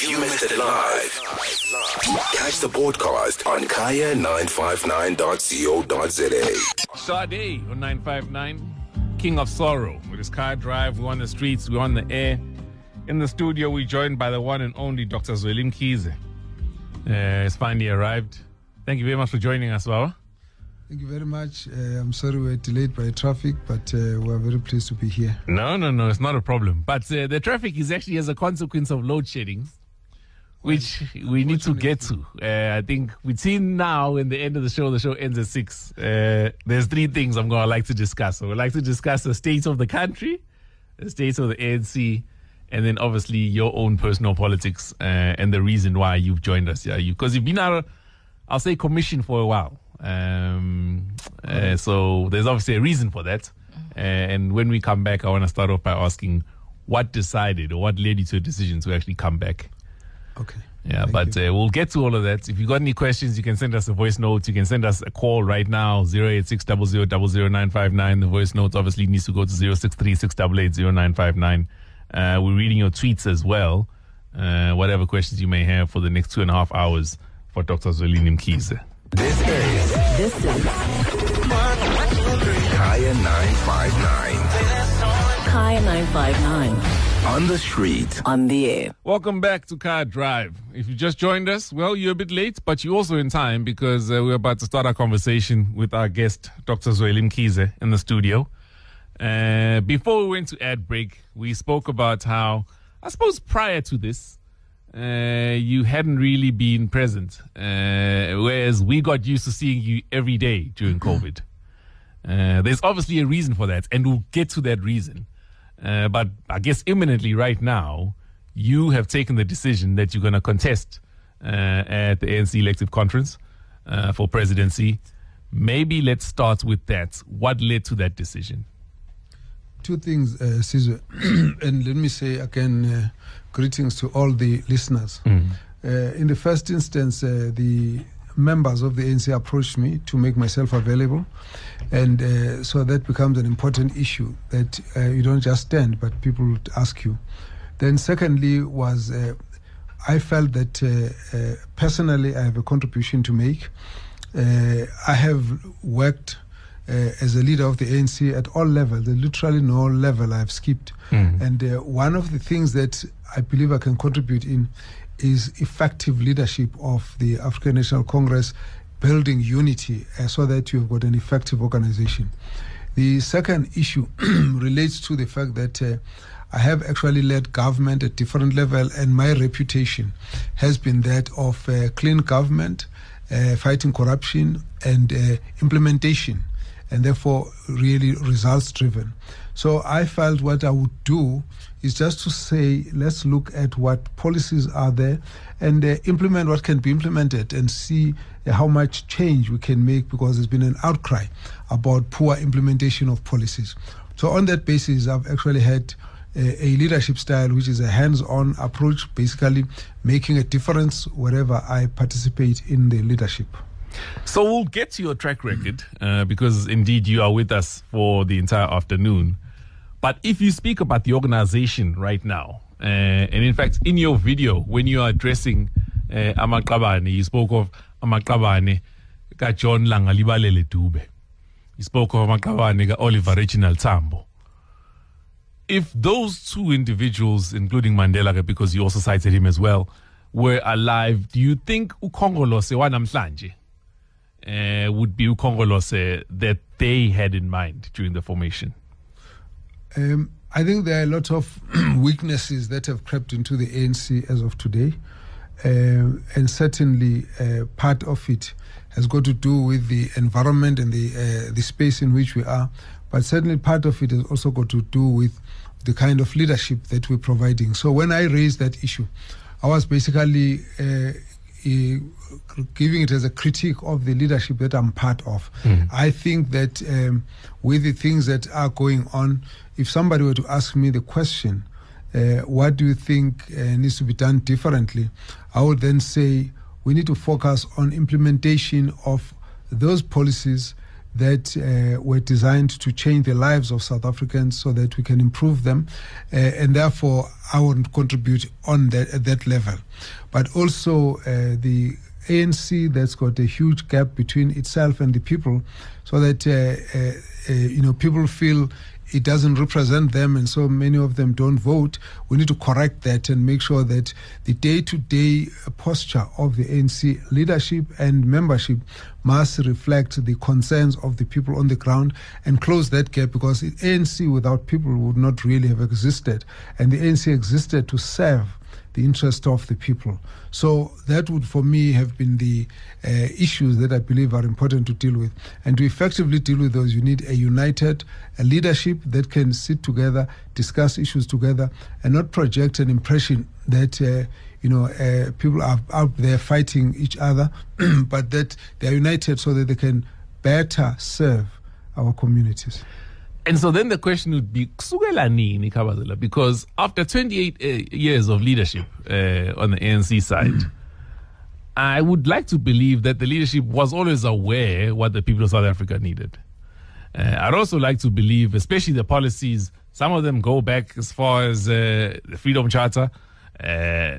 If you missed it live, catch the podcast on kaya959.co.za. Sade on 959, King of Sorrow. With his Kaya Drive, we're on the streets, we're on the air. In the studio, we're joined by the one and only Dr. Zweli Mkhize. Uh, he's finally arrived. Thank you very much for joining us, Baba. Thank you very much. Uh, I'm sorry we're delayed by traffic, but uh, we're very pleased to be here. No, no, no, it's not a problem. But uh, the traffic is actually as a consequence of load shedding, which we need to get to. Uh, I think between now and the end of the show, the show ends at six. Uh, there's three things I'm going to like to discuss. So we'd like to discuss the state of the country, the state of the ANC, and then obviously your own personal politics uh, and the reason why you've joined us. Yeah, because you, have been out, I'll say, commission for a while. Um, uh, so there's obviously a reason for that. Uh, and when we come back, I want to start off by asking what decided or what led you to a decision to actually come back. Okay. Yeah, Thank but uh, we'll get to all of that. If you've got any questions, you can send us a voice note. You can send us a call right now, 086 The voice note obviously needs to go to 0636880959. Uh, we're reading your tweets as well. Uh, whatever questions you may have for the next two and a half hours for Dr. Zweli Mkhize. This is This is Kaya 959. Kaya 959 On the street. on the air. Welcome back to Kaya Drive. If you just joined us, well, you're a bit late, but you're also in time because uh, we're about to start our conversation with our guest, Dr. Zweli Mkhize, in the studio. Uh, before we went to ad break, we spoke about how, I suppose prior to this, uh, you hadn't really been present, uh, whereas we got used to seeing you every day during COVID. Uh, there's obviously a reason for that, and we'll get to that reason. Uh, but I guess imminently right now, you have taken the decision that you're going to contest uh, at the ANC elective conference uh, for presidency. Maybe let's start with that. What led to that decision? Two things, uh, Sizwe. and let me say again, uh, greetings to all the listeners. Uh, in the first instance, uh, the members of the ANC approached me to make myself available. And uh, so that becomes an important issue that uh, you don't just stand, but people ask you. Then, secondly, was uh, I felt that uh, uh, personally I have a contribution to make. Uh, I have worked uh, as a leader of the ANC at all levels. There's literally no level I've skipped. And uh, one of the things that I believe I can contribute in is effective leadership of the African National Congress, building unity uh, so that you've got an effective organization. The second issue relates to the fact that uh, I have actually led government at different level, and my reputation has been that of uh, clean government, uh, fighting corruption, and uh, implementation, and therefore really results driven. So I felt what I would do is just to say, let's look at what policies are there and uh, implement what can be implemented and see uh, how much change we can make because there's been an outcry about poor implementation of policies. So on that basis, I've actually had a, a leadership style which is a hands-on approach, basically making a difference wherever I participate in the leadership. So we'll get to your track record uh, because indeed you are with us for the entire afternoon. But if you speak about the organization right now, uh, and in fact, in your video, when you are addressing uh, Amaqabane, you spoke of Amaqabane ka John Langalibalele Dube. You spoke of Amaqabane ka Oliver Reginald Tambo. If those two individuals, including Mandela, because you also cited him as well, were alive, do you think Ukongolose wanamhlanje uh, would be Ukongolose that they had in mind during the formation? Um, I think there are a lot of weaknesses that have crept into the ANC as of today. Um and certainly, uh, part of it has got to do with the environment and the uh, the space in which we are. But certainly, part of it has also got to do with the kind of leadership that we're providing. So, when I raised that issue, I was basically uh, giving it as a critique of the leadership that I'm part of. I think that um, with the things that are going on, if somebody were to ask me the question, uh, what do you think uh, needs to be done differently? I would then say we need to focus on implementation of those policies that uh, were designed to change the lives of South Africans so that we can improve them. Uh, and therefore, I would contribute on that, at that level. But also, uh, the ANC that's got a huge gap between itself and the people, so that uh, uh, uh, you know people feel it doesn't represent them, and so many of them don't vote. We need to correct that and make sure that the day-to-day posture of the ANC leadership and membership must reflect the concerns of the people on the ground and close that gap because the ANC without people would not really have existed, and the ANC existed to serve the interest of the people. So that would, for me, have been the uh, issues that I believe are important to deal with. And to effectively deal with those, you need a united a leadership that can sit together, discuss issues together, and not project an impression that. Uh, you know, uh, people are out there fighting each other, but that they are united so that they can better serve our communities. And so then the question would be, Kabazela? Because after 28 uh, years of leadership uh, on the ANC side, I would like to believe that the leadership was always aware what the people of South Africa needed. Uh, I'd also like to believe, especially the policies, some of them go back as far as the Freedom Charter.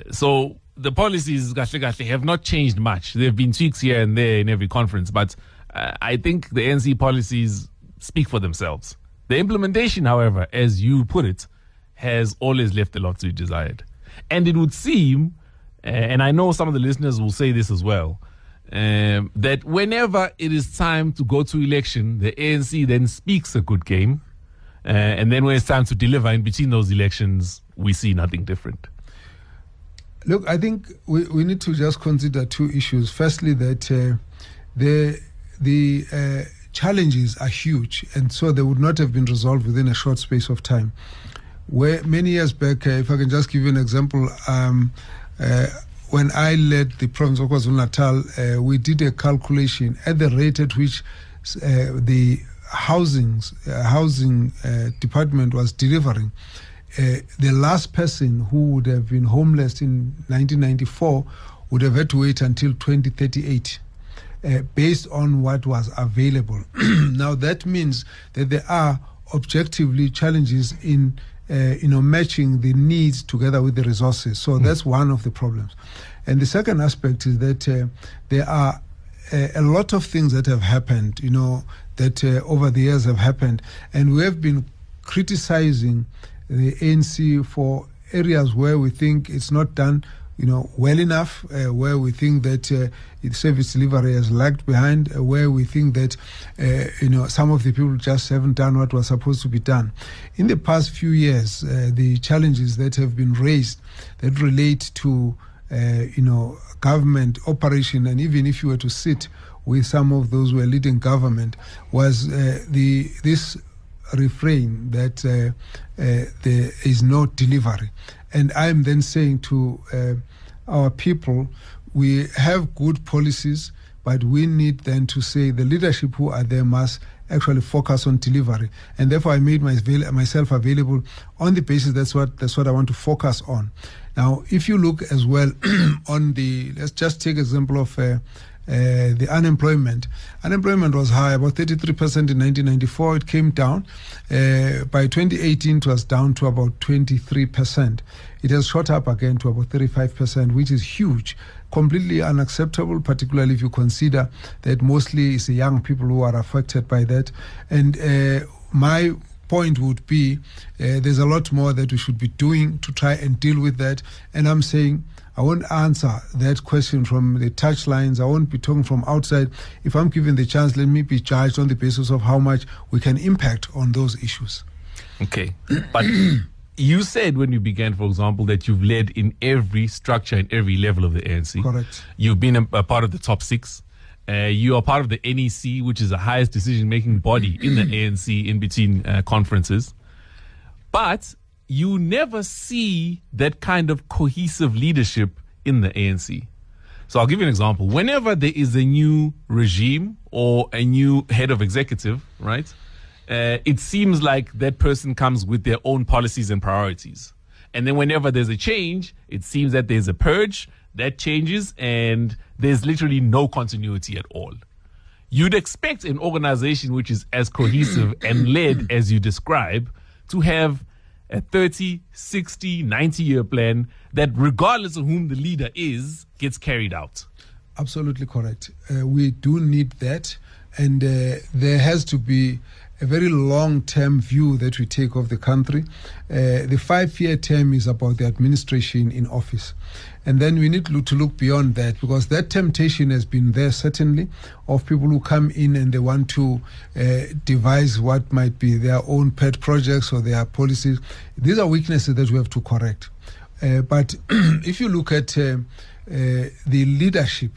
So the policies have not changed much. There have been tweaks here and there in every conference, but I think the ANC policies speak for themselves. The implementation, however, as you put it, has always left a lot to be desired. And it would seem, uh, and I know some of the listeners will say this as well, um, that whenever it is time to go to election, the ANC then speaks a good game. Uh, and then when it's time to deliver in between those elections, we see nothing different. Look, I think we, we need to just consider two issues. Firstly, that uh, the the uh, challenges are huge, and so they would not have been resolved within a short space of time. Where many years back, uh, if I can just give you an example, um, uh, when I led the province of KwaZulu Natal, uh, we did a calculation at the rate at which uh, the housings, uh, housing uh, department was delivering. the last person who would have been homeless in 1994 would have had to wait until 2038 uh, based on what was available. now that means that there are objectively challenges in uh, you know matching the needs together with the resources. So mm. that's one of the problems. And the second aspect is that uh, there are uh, a lot of things that have happened, you know, that uh, over the years have happened, and we have been criticizing the ANC for areas where we think it's not done you know, well enough, uh, where we think that uh, service delivery has lagged behind, uh, where we think that, uh, you know, some of the people just haven't done what was supposed to be done. In the past few years, uh, the challenges that have been raised that relate to, uh, you know, government operation, and even if you were to sit with some of those who are leading government, was the this refrain that there is no delivery. And I'm then saying to uh, our people, we have good policies, but we need then to say the leadership who are there must actually focus on delivery. And therefore, I made my, myself available on the basis that's what that's what I want to focus on. Now, if you look as well on the, let's just take example of. Uh, uh, the unemployment. Unemployment was high, about 33% in 1994. It came down. Uh, by 2018, it was down to about 23%. It has shot up again to about 35%, which is huge. Completely unacceptable, particularly if you consider that mostly it's the young people who are affected by that. And uh, my point would be uh, there's a lot more that we should be doing to try and deal with that. And I'm saying I won't answer that question from the touchlines. I won't be talking from outside. If I'm given the chance, let me be judged on the basis of how much we can impact on those issues. Okay. But you said when you began, for example, that you've led in every structure and every level of the ANC. Correct. You've been a, a part of the top six. Uh, you are part of the NEC, which is the highest decision making body in the ANC in between uh, conferences. But you never see that kind of cohesive leadership in the ANC. So I'll give you an example. Whenever there is a new regime or a new head of executive, right? Uh, it seems like that person comes with their own policies and priorities. And then whenever there's a change, it seems that there's a purge that changes and there's literally no continuity at all. you'd expect an organization which is as cohesive and led as you describe to have a 30, 60, 90 year plan that, regardless of whom the leader is, gets carried out. Absolutely correct. Uh, we do need that, and uh, there has to be a very long term view that we take of the country. Uh, the five year term is about the administration in office. And then we need to look, beyond that because that temptation has been there, certainly, of people who come in and they want to uh, devise what might be their own pet projects or their policies. These are weaknesses that we have to correct. Uh, but if you look at uh, uh, the leadership,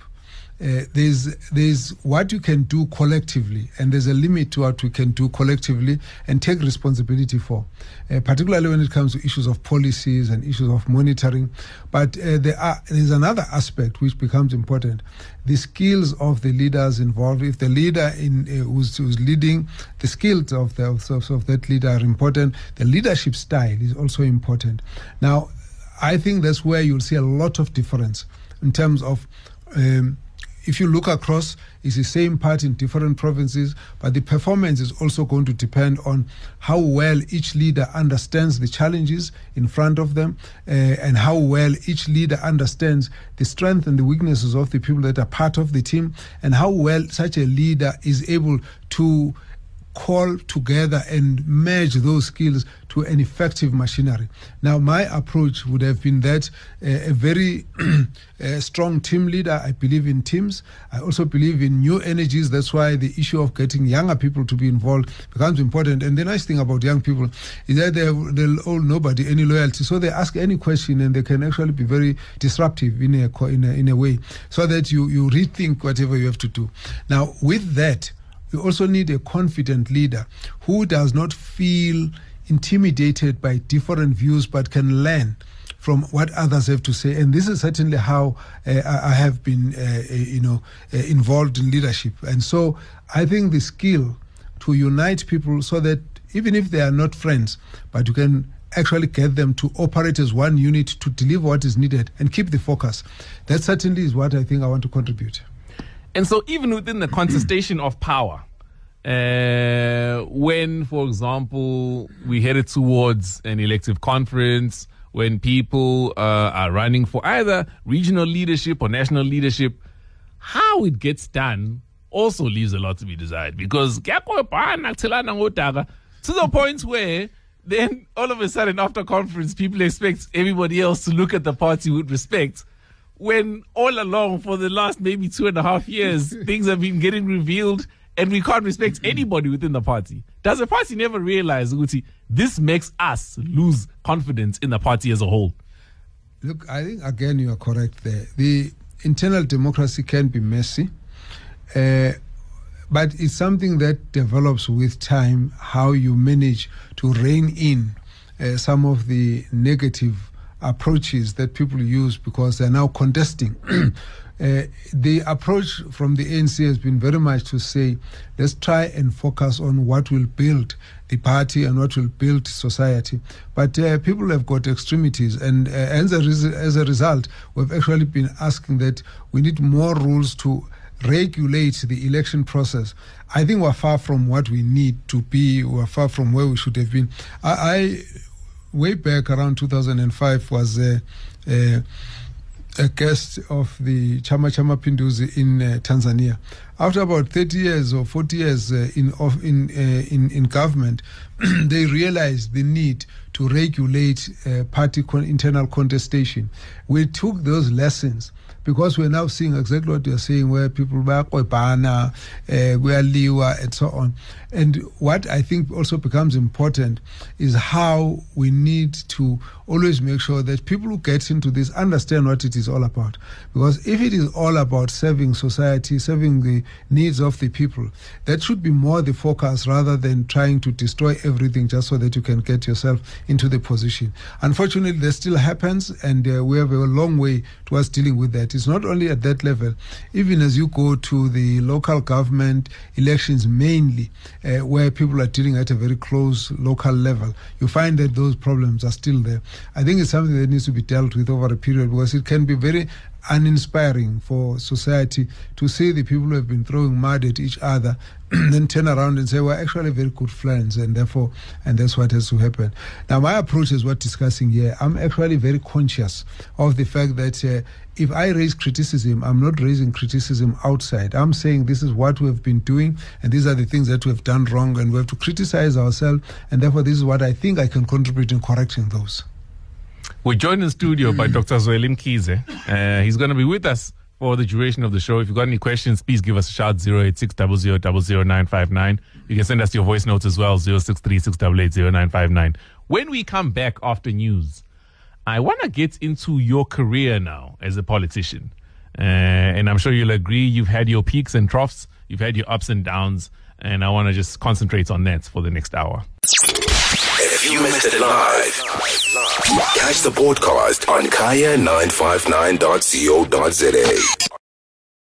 uh, there's there's what you can do collectively, and there's a limit to what we can do collectively and take responsibility for, uh, particularly when it comes to issues of policies and issues of monitoring. But uh, there are there's another aspect which becomes important: the skills of the leaders involved. If the leader in uh, who's, who's leading, the skills of the of, of that leader are important. The leadership style is also important. Now, I think that's where you'll see a lot of difference in terms of. Um, if you look across, it's the same part in different provinces, but the performance is also going to depend on how well each leader understands the challenges in front of them uh, and how well each leader understands the strength and the weaknesses of the people that are part of the team and how well such a leader is able to call together and merge those skills to an effective machinery. Now, my approach would have been that uh, a very uh, strong team leader, I believe in teams. I also believe in new energies. That's why the issue of getting younger people to be involved becomes important. And the nice thing about young people is that they they'll owe nobody any loyalty. So they ask any question and they can actually be very disruptive in a, in a, in a way so that you, you rethink whatever you have to do. Now, with that, You also need a confident leader who does not feel intimidated by different views but can learn from what others have to say. And this is certainly how uh, I have been, uh, uh, you know, uh, involved in leadership. And so I think the skill to unite people so that even if they are not friends, but you can actually get them to operate as one unit to deliver what is needed and keep the focus. That certainly is what I think I want to contribute. And so, even within the contestation of power, uh, when, for example, we headed towards an elective conference, when people uh, are running for either regional leadership or national leadership, how it gets done also leaves a lot to be desired. Because kuyakobhana, kuthelana ngodaka, to the point where then all of a sudden after conference people expect everybody else to look at the party with respect when all along for the last maybe two and a half years things have been getting revealed and we can't respect anybody within the party. Does the party never realize, Uti, this makes us lose confidence in the party as a whole? Look, I think again you are correct there. The internal democracy can be messy, uh, but it's something that develops with time. How you manage to rein in uh, some of the negative approaches that people use because they're now contesting. Uh, the approach from the ANC has been very much to say, let's try and focus on what will build the party and what will build society. But uh, people have got extremities, and uh, as, a res- as a result, we've actually been asking that we need more rules to regulate the election process. I think we're far from what we need to be. We're far from where we should have been. I, I way back around 2005 was. Uh, uh, a guest of the Chama Cha Mapinduzi in uh, Tanzania. After about 30 years or 40 years uh, in, of, in, uh, in, in government, they realized the need to regulate uh, party con- internal contestation. We took those lessons because we're now seeing exactly what you're saying, where people bayakoibana, uh, kuyaliwa, and so on. And what I think also becomes important is how we need to always make sure that people who get into this understand what it is all about. Because if it is all about serving society, serving the needs of the people, that should be more the focus rather than trying to destroy everything just so that you can get yourself into the position. Unfortunately, that still happens, and uh, we have a long way towards dealing with that. It's not only at that level, even as you go to the local government elections mainly, uh, where people are dealing at a very close local level, you find that those problems are still there. I think it's something that needs to be dealt with over a period because it can be very uninspiring for society to see the people who have been throwing mud at each other, then turn around and say we're actually very good friends, and therefore, and that's what has to happen. Now, my approach is what discussing here. I'm actually very conscious of the fact that. Uh, if I raise criticism, I'm not raising criticism outside. I'm saying this is what we've been doing, and these are the things that we've done wrong, and we have to criticize ourselves, and therefore, this is what I think I can contribute in correcting those. We're joined in studio by Dr. Zweli Mkhize. Uh, he's going to be with us for the duration of the show. If you've got any questions, please give us a shout 086 You can send us your voice notes as well 0636880959. When we come back after news, I want to get into your career now as a politician. Uh, and I'm sure you'll agree you've had your peaks and troughs, you've had your ups and downs, and I want to just concentrate on that for the next hour. You missed it live, catch the podcast on kaya959.co.za.